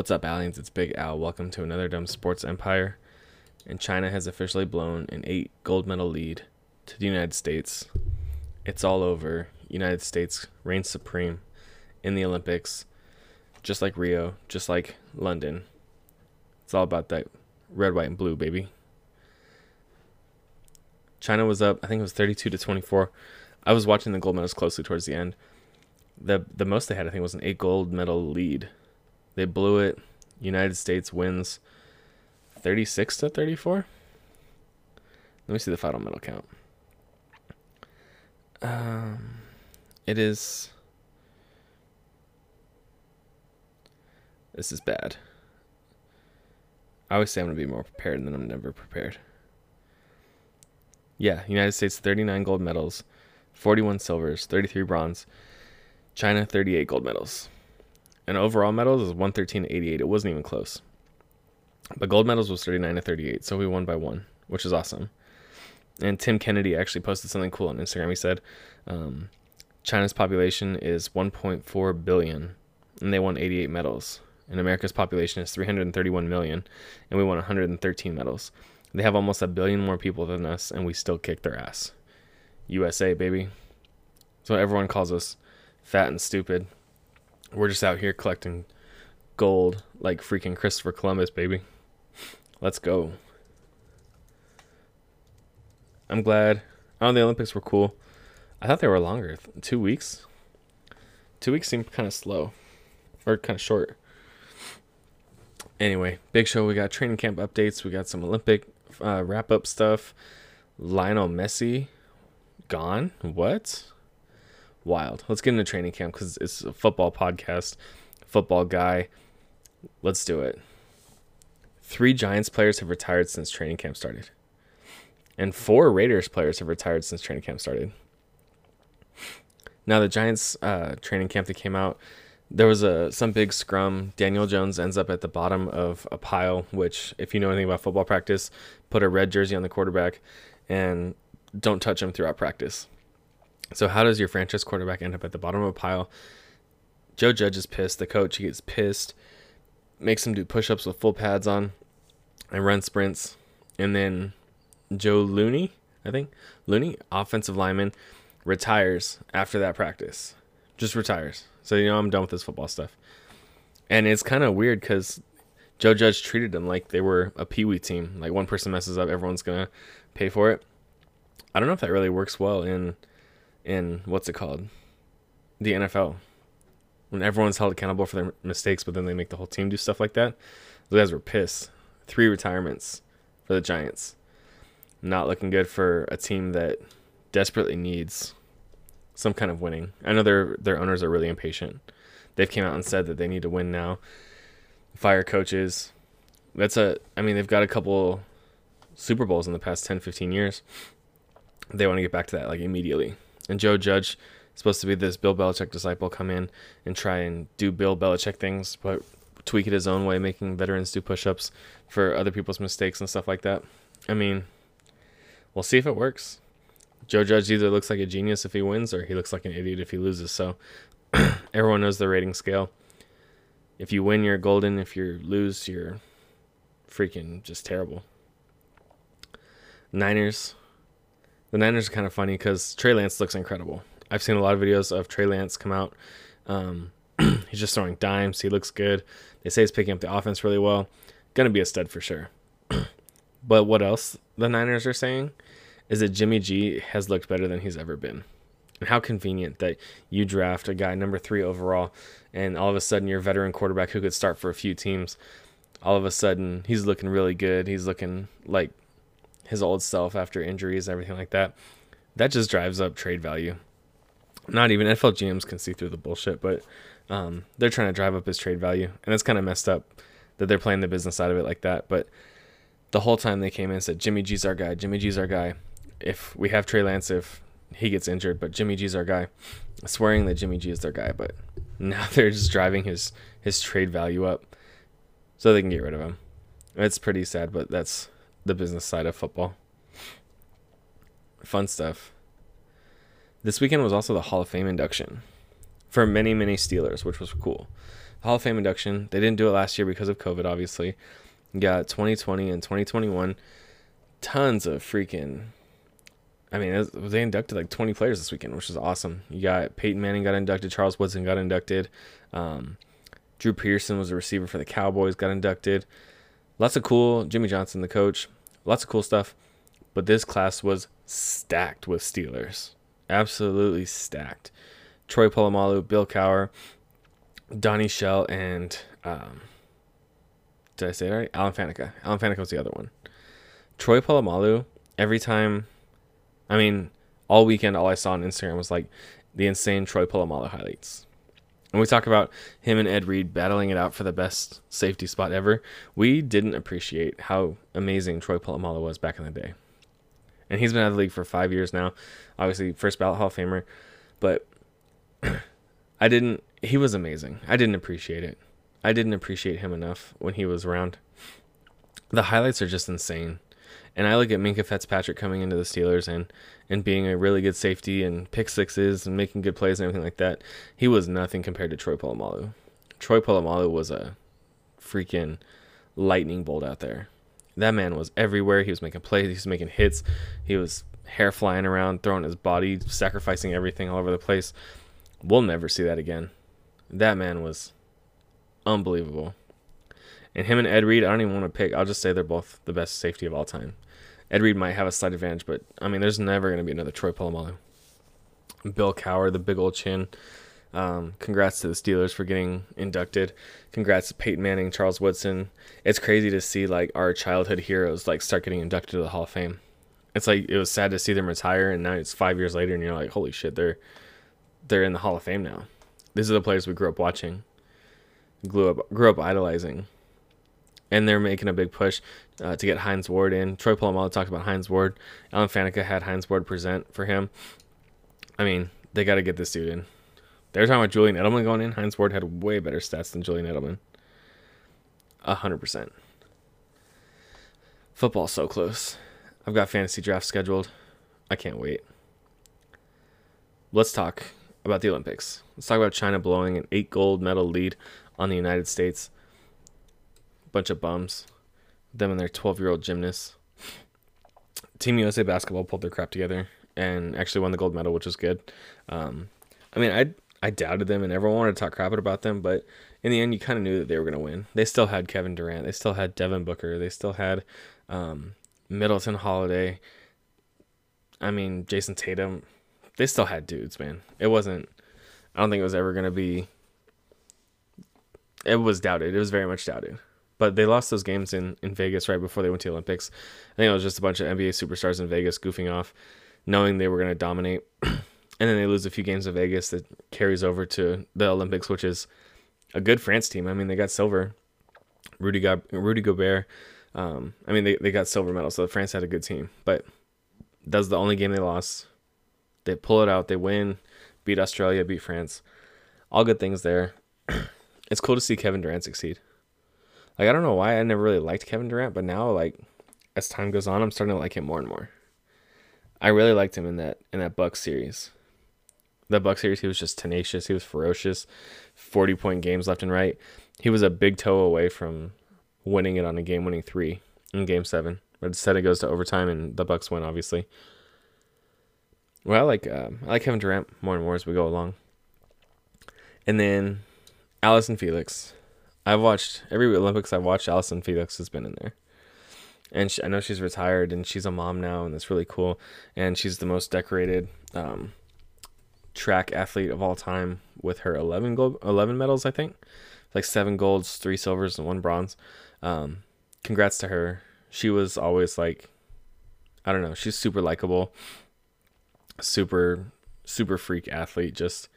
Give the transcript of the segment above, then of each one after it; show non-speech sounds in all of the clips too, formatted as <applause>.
What's up, aliens? It's Big Al. Welcome to another dumb sports empire. And China has officially blown an eight gold medal lead to the United States. It's all over. United States reigns supreme in the Olympics, just like Rio, just like London. It's all about that red, white, and blue, baby. China was up, I think it was 32 to 24. I was watching the gold medals closely towards the end. The the most they had, I think, was an eight gold medal lead they blew it. United States wins 36 to 34. Let me see the final medal count. Um, it is. This is bad. I always say I'm going to be more prepared, then I'm never prepared. Yeah, United States 39 gold medals, 41 silvers, 33 bronze. China 38 gold medals and overall medals is 113 to 88. It wasn't even close. But gold medals was 39 to 38, so we won by one, which is awesome. And Tim Kennedy actually posted something cool on Instagram. He said, um, China's population is 1.4 billion, and they won 88 medals. And America's population is 331 million, and we won 113 medals. They have almost a billion more people than us, and we still kick their ass. USA, baby. So everyone calls us fat and stupid, we're just out here collecting gold like freaking Christopher Columbus, baby. Let's go. I'm glad. Oh, the Olympics were cool. I thought they were longer. Two weeks. Two weeks seemed kind of slow, or kind of short. Anyway, big show. We got training camp updates. We got some Olympic uh, wrap up stuff. Lionel Messi gone. What? Wild. Let's get into training camp because it's a football podcast, football guy. Let's do it. Three Giants players have retired since training camp started, and four Raiders players have retired since training camp started. Now the Giants uh, training camp that came out, there was a some big scrum. Daniel Jones ends up at the bottom of a pile, which, if you know anything about football practice, put a red jersey on the quarterback and don't touch him throughout practice. So how does your franchise quarterback end up at the bottom of a pile? Joe Judge is pissed. The coach he gets pissed, makes him do push-ups with full pads on, and run sprints. And then Joe Looney, I think Looney, offensive lineman, retires after that practice. Just retires. So you know I'm done with this football stuff. And it's kind of weird because Joe Judge treated them like they were a pee wee team. Like one person messes up, everyone's gonna pay for it. I don't know if that really works well in in what's it called? The NFL. When everyone's held accountable for their mistakes, but then they make the whole team do stuff like that. Those guys were pissed. Three retirements for the Giants. Not looking good for a team that desperately needs some kind of winning. I know their their owners are really impatient. They've came out and said that they need to win now. Fire coaches. That's a I mean they've got a couple Super Bowls in the past 10 15 years. They want to get back to that like immediately. And Joe Judge supposed to be this Bill Belichick disciple, come in and try and do Bill Belichick things, but tweak it his own way, making veterans do push-ups for other people's mistakes and stuff like that. I mean, we'll see if it works. Joe Judge either looks like a genius if he wins, or he looks like an idiot if he loses. So <clears throat> everyone knows the rating scale. If you win, you're golden. If you lose, you're freaking just terrible. Niners the Niners are kind of funny because Trey Lance looks incredible. I've seen a lot of videos of Trey Lance come out. Um, <clears throat> he's just throwing dimes. He looks good. They say he's picking up the offense really well. Gonna be a stud for sure. <clears throat> but what else the Niners are saying is that Jimmy G has looked better than he's ever been. And how convenient that you draft a guy number three overall, and all of a sudden your veteran quarterback who could start for a few teams, all of a sudden he's looking really good. He's looking like his old self after injuries, and everything like that. That just drives up trade value. Not even NFL GMs can see through the bullshit, but um, they're trying to drive up his trade value, and it's kind of messed up that they're playing the business side of it like that. But the whole time they came in and said Jimmy G's our guy, Jimmy G's our guy. If we have Trey Lance, if he gets injured, but Jimmy G's our guy, swearing that Jimmy G is their guy, but <laughs> now they're just driving his his trade value up so they can get rid of him. It's pretty sad, but that's the business side of football. Fun stuff. This weekend was also the Hall of Fame induction for many, many Steelers, which was cool. Hall of Fame induction. They didn't do it last year because of COVID, obviously. You got 2020 and 2021. Tons of freaking. I mean, was, they inducted like 20 players this weekend, which is awesome. You got Peyton Manning got inducted, Charles Woodson got inducted, um, Drew Pearson was a receiver for the Cowboys, got inducted. Lots of cool. Jimmy Johnson, the coach, lots of cool stuff. But this class was stacked with Steelers, absolutely stacked. Troy Polamalu, Bill Cowher, Donnie Shell, and um, did I say it right? Alan Faneca. Alan Faneca was the other one. Troy Polamalu, every time, I mean, all weekend, all I saw on Instagram was like the insane Troy Polamalu highlights. And we talk about him and Ed Reed battling it out for the best safety spot ever. We didn't appreciate how amazing Troy Polamalu was back in the day. And he's been out of the league for five years now. Obviously, first ballot Hall of Famer. But <clears throat> I didn't, he was amazing. I didn't appreciate it. I didn't appreciate him enough when he was around. The highlights are just insane. And I look at Minkah Fitzpatrick coming into the Steelers and and being a really good safety and pick sixes and making good plays and everything like that. He was nothing compared to Troy Polamalu. Troy Polamalu was a freaking lightning bolt out there. That man was everywhere. He was making plays. He was making hits. He was hair flying around, throwing his body, sacrificing everything all over the place. We'll never see that again. That man was unbelievable. And him and Ed Reed, I don't even want to pick. I'll just say they're both the best safety of all time. Ed Reed might have a slight advantage, but I mean, there's never going to be another Troy Polamalu. Bill Cowher, the big old chin. Um, congrats to the Steelers for getting inducted. Congrats to Peyton Manning, Charles Woodson. It's crazy to see like our childhood heroes like start getting inducted to the Hall of Fame. It's like it was sad to see them retire, and now it's five years later, and you're like, holy shit, they're they're in the Hall of Fame now. These are the players we grew up watching, grew up grew up idolizing and they're making a big push uh, to get Hines Ward in. Troy Polamalu talked about Hines Ward. Alan Faneca had Hines Ward present for him. I mean, they got to get this dude in. They're talking about Julian Edelman going in. Hines Ward had way better stats than Julian Edelman. A hundred percent. Football's so close. I've got fantasy draft scheduled. I can't wait. Let's talk about the Olympics. Let's talk about China blowing an eight gold medal lead on the United States bunch of bums. Them and their 12 year old gymnasts. Team USA basketball pulled their crap together and actually won the gold medal, which was good. Um, I mean, I I doubted them and everyone wanted to talk crap about them, but in the end, you kind of knew that they were going to win. They still had Kevin Durant, they still had Devin Booker, they still had um, Middleton Holiday. I mean, Jayson Tatum. They still had dudes, man. It wasn't. I don't think it was ever going to be. It was doubted. It was very much doubted. But they lost those games in, in Vegas right before they went to the Olympics. I think it was just a bunch of NBA superstars in Vegas goofing off, knowing they were going to dominate. <clears throat> and then they lose a few games in Vegas that carries over to the Olympics, which is a good France team. I mean, they got silver. Rudy got Rudy Gobert. Um, I mean, they, they got silver medal, so France had a good team. But that's the only game they lost. They pull it out. They win, beat Australia, beat France. All good things there. <clears throat> it's cool to see Kevin Durant succeed. Like I don't know why I never really liked Kevin Durant, but now like as time goes on, I'm starting to like him more and more. I really liked him in that in that Buck series. The Buck series, he was just tenacious. He was ferocious. Forty point games left and right. He was a big toe away from winning it on a game winning three in Game Seven, but instead it goes to overtime and the Bucks win. Obviously. Well, I like uh, I like Kevin Durant more and more as we go along. And then Allyson Felix. I've watched every Olympics I've watched. Allyson Felix has been in there, and she, I know she's retired and she's a mom now, and that's really cool. And she's the most decorated um, track athlete of all time with her 11 gold, 11 medals, I think, like seven golds, three silvers, and one bronze. Um, congrats to her. She was always like, I don't know, she's super likable, super super freak athlete. Just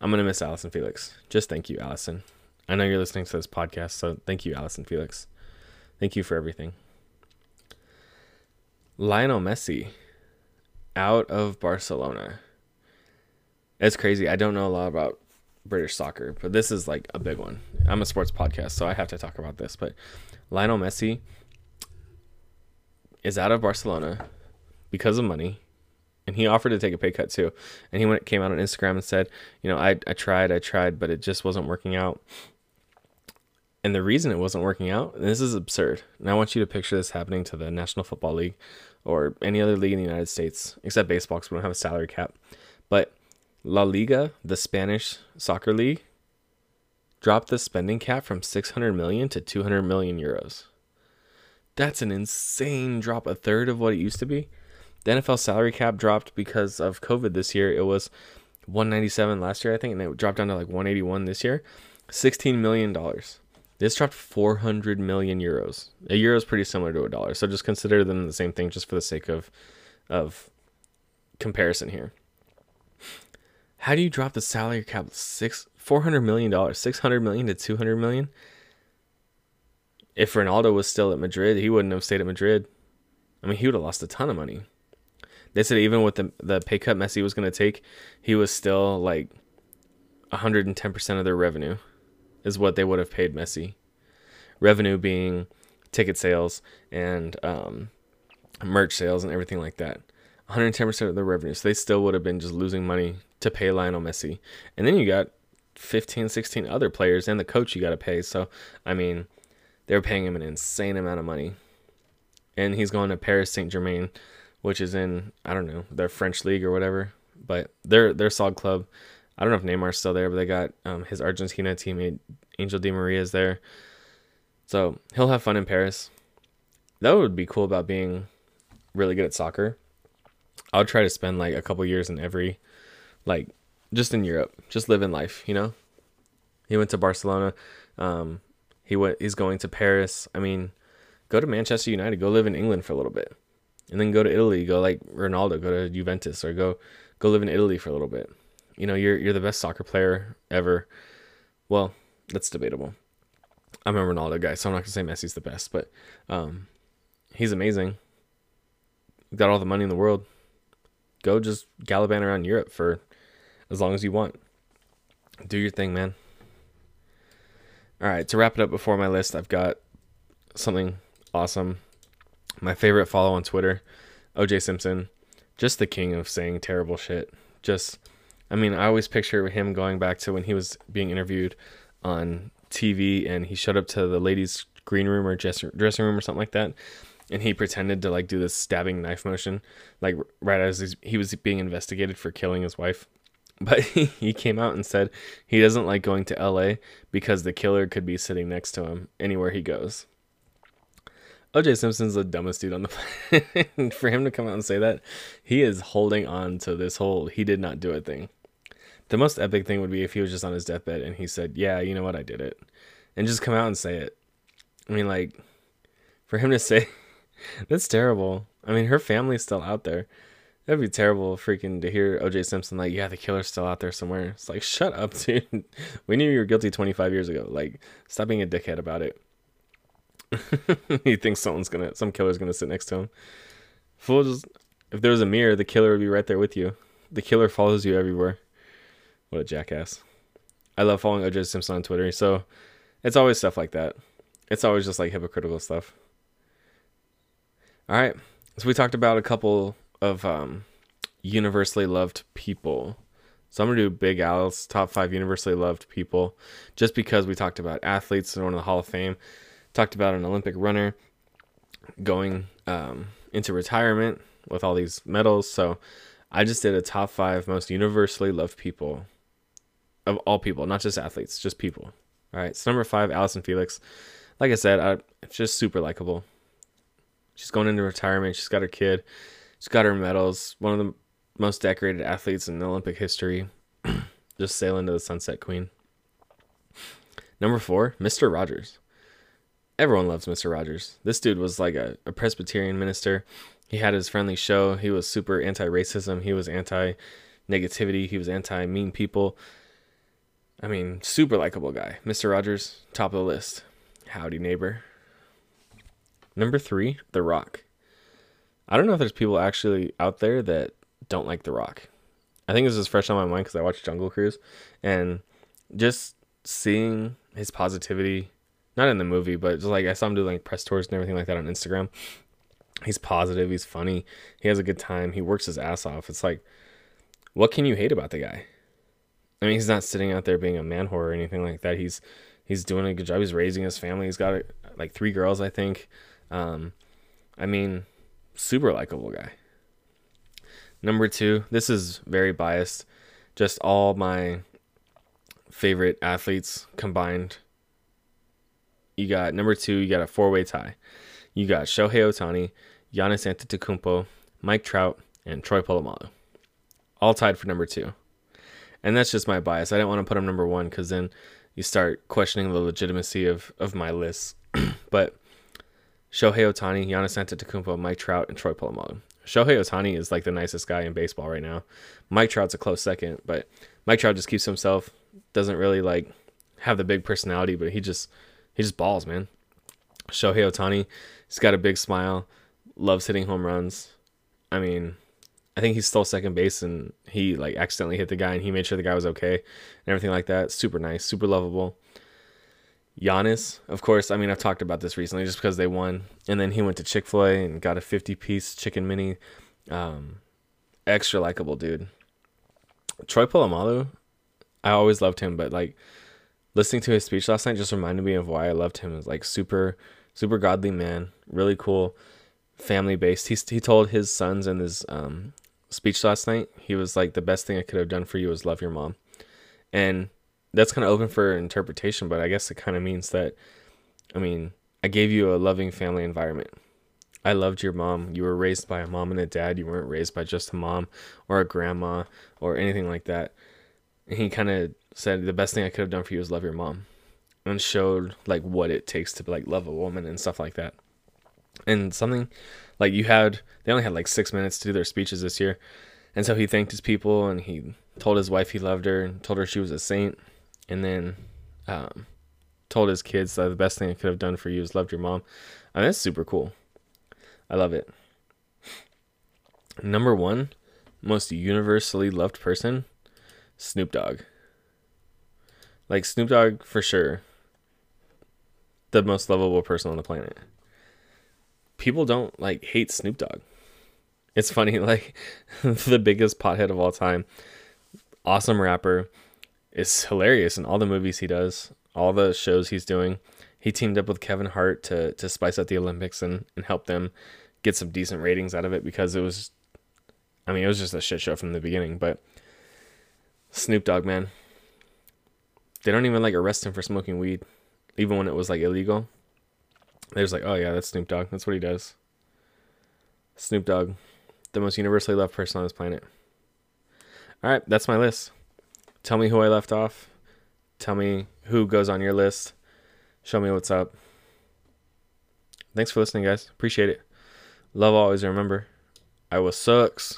I'm gonna miss Allyson Felix. Just thank you, Allyson. I know you're listening to this podcast, so thank you, Allyson Felix. Thank you for everything. Lionel Messi out of Barcelona. It's crazy. I don't know a lot about British soccer, but this is like a big one. I'm a sports podcast, so I have to talk about this. But Lionel Messi is out of Barcelona because of money. and he offered to take a pay cut too. And he went came out on Instagram and said, you know, I I tried, I tried, but it just wasn't working out. And the reason it wasn't working out, and this is absurd. And I want you to picture this happening to the National Football League or any other league in the United States, except baseball because we don't have a salary cap. But La Liga, the Spanish soccer league, dropped the spending cap from 600 million to 200 million euros. That's an insane drop, a third of what it used to be. The NFL salary cap dropped because of COVID this year. It was 197 last year, I think, and it dropped down to like 181 this year. 16 million dollars. This dropped 400 million euros. A euro is pretty similar to a dollar, so just consider them the same thing, just for the sake of of comparison here. How do you drop the salary cap six 400 million dollars, 600 million to 200 million? If Ronaldo was still at Madrid, he wouldn't have stayed at Madrid. I mean, he would have lost a ton of money. They said even with the the pay cut Messi was going to take, he was still like 110% of their revenue is what they would have paid Messi. Revenue being ticket sales and um, merch sales and everything like that. 110% of their revenue. So they still would have been just losing money to pay Lionel Messi. And then you got 15, 16 other players and the coach you got to pay. So, I mean, they're paying him an insane amount of money. And he's going to Paris Saint Germain, which is in, I don't know, their French league or whatever. But they're, they're a solid club. I don't know if Neymar's still there, but they got um, his Argentina teammate Angel Di Maria is there, so he'll have fun in Paris. That would be cool about being really good at soccer. I would try to spend like a couple years in every, like, just in Europe, just living life. You know, he went to Barcelona. Um, he went. He's going to Paris. I mean, go to Manchester United. Go live in England for a little bit, and then go to Italy. Go like Ronaldo. Go to Juventus or go go live in Italy for a little bit you know, you're you're the best soccer player ever. Well, that's debatable. I'm a Ronaldo guy, so I'm not gonna say Messi's the best, but um, he's amazing. Got all the money in the world. Go just gallivant around Europe for as long as you want. Do your thing, man. All right, to wrap it up before my list, I've got something awesome. My favorite follow on Twitter, OJ Simpson, just the king of saying terrible shit. Just I mean, I always picture him going back to when he was being interviewed on TV and he showed up to the ladies' green room or dressing room or something like that. And he pretended to like do this stabbing knife motion, like right as he was being investigated for killing his wife. <laughs> But he came out and said he doesn't like going to LA because the killer could be sitting next to him anywhere he goes. OJ Simpson's the dumbest dude on the <laughs> planet. For him to come out and say that, he is holding on to this whole he did not do it thing. The most epic thing would be if he was just on his deathbed and he said, Yeah, you know what, I did it. And just come out and say it. I mean, like, for him to say, <laughs> that's terrible. I mean, her family's still out there. That'd be terrible freaking to hear OJ Simpson, like, yeah, the killer's still out there somewhere. It's like, shut up, <laughs> dude. We knew you were guilty 25 years ago. Like, stop being a dickhead about it. <laughs> he thinks someone's gonna, some killer's gonna sit next to him. Fool, just if there was a mirror, the killer would be right there with you. The killer follows you everywhere. What a jackass! I love following OJ Simpson on Twitter, so it's always stuff like that. It's always just like hypocritical stuff. All right, so we talked about a couple of um, universally loved people. So I'm gonna do Big Al's top five universally loved people, just because we talked about athletes and one of the Hall of Fame talked about an Olympic runner going um, into retirement with all these medals. So I just did a top five most universally loved people of all people, not just athletes, just people. All right. So number five, Allyson Felix. Like I said, I, just super likable. She's going into retirement. She's got her kid. She's got her medals. One of the most decorated athletes in Olympic history. <clears throat> just sailing to the sunset queen. Number four, Mr. Rogers everyone loves Mr. Rogers. This dude was like a, a Presbyterian minister. He had his friendly show. He was super anti racism. He was anti negativity. He was anti mean people. I mean, super likable guy. Mr. Rogers, top of the list. Howdy, neighbor. Number three, The Rock. I don't know if there's people actually out there that don't like The Rock. I think this is fresh on my mind because I watched Jungle Cruise and just seeing his positivity not in the movie, but just like I saw him do like press tours and everything like that on Instagram. He's positive. He's funny. He has a good time. He works his ass off. It's like, what can you hate about the guy? I mean, he's not sitting out there being a man whore or anything like that. He's he's doing a good job. He's raising his family. He's got like three girls, I think. Um, I mean, super likable guy. Number two, this is very biased. Just all my favorite athletes combined. You got number two, you got a four way tie. You got Shohei Ohtani, Giannis Antetokounmpo, Mike Trout, and Troy Polamalu. All tied for number two. And that's just my bias. I didn't want to put him number one because then you start questioning the legitimacy of, of my list. <clears throat> but Shohei Ohtani, Giannis Antetokounmpo, Mike Trout, and Troy Polamalu. Shohei Ohtani is like the nicest guy in baseball right now. Mike Trout's a close second, but Mike Trout just keeps himself, doesn't really like have the big personality, but he just he just balls, man. Shohei Ohtani, he's got a big smile, loves hitting home runs. I mean, I think he stole second base and he like accidentally hit the guy and he made sure the guy was okay and everything like that. Super nice, super lovable. Giannis, of course, I mean, I've talked about this recently just because they won. And then he went to Chick fil A and got a 50 piece chicken mini. Um, extra likable dude. Troy Polamalu, I always loved him, but like listening to his speech last night just reminded me of why I loved him. Is like super, super godly man, really cool, family based. He he told his sons in his um, speech last night, he was like, the best thing I could have done for you was love your mom, and that's kind of open for interpretation, but I guess it kind of means that, I mean, I gave you a loving family environment. I loved your mom. You were raised by a mom and a dad. You weren't raised by just a mom or a grandma or anything like that. And he kind of said the best thing I could have done for you is love your mom, and showed like what it takes to like love a woman and stuff like that. And something like you had, they only had like six minutes to do their speeches this year, and so he thanked his people and he told his wife he loved her and told her she was a saint and then um, told his kids that the best thing I could have done for you is loved your mom. I mean, that's super cool. I love it. Number one, most universally loved person, Snoop Dogg. Like Snoop Dogg for sure. The most lovable person on the planet. People don't like hate Snoop Dogg. It's funny, <laughs> like the biggest pothead of all time. Awesome rapper is hilarious in all the movies he does, all the shows he's doing. He teamed up with Kevin Hart to to spice up the Olympics and and help them get some decent ratings out of it because it was I mean, it was just a shit show from the beginning, but Snoop Dogg, man. They don't even like arrest him for smoking weed, even when it was like illegal. They're just like, oh yeah, that's Snoop Dogg. That's what he does. Snoop Dogg, the most universally loved person on this planet. All right, that's my list. Tell me who I left off. Tell me who goes on your list. Show me what's up. Thanks for listening, guys. Appreciate it. Love always. Remember, I was sucks.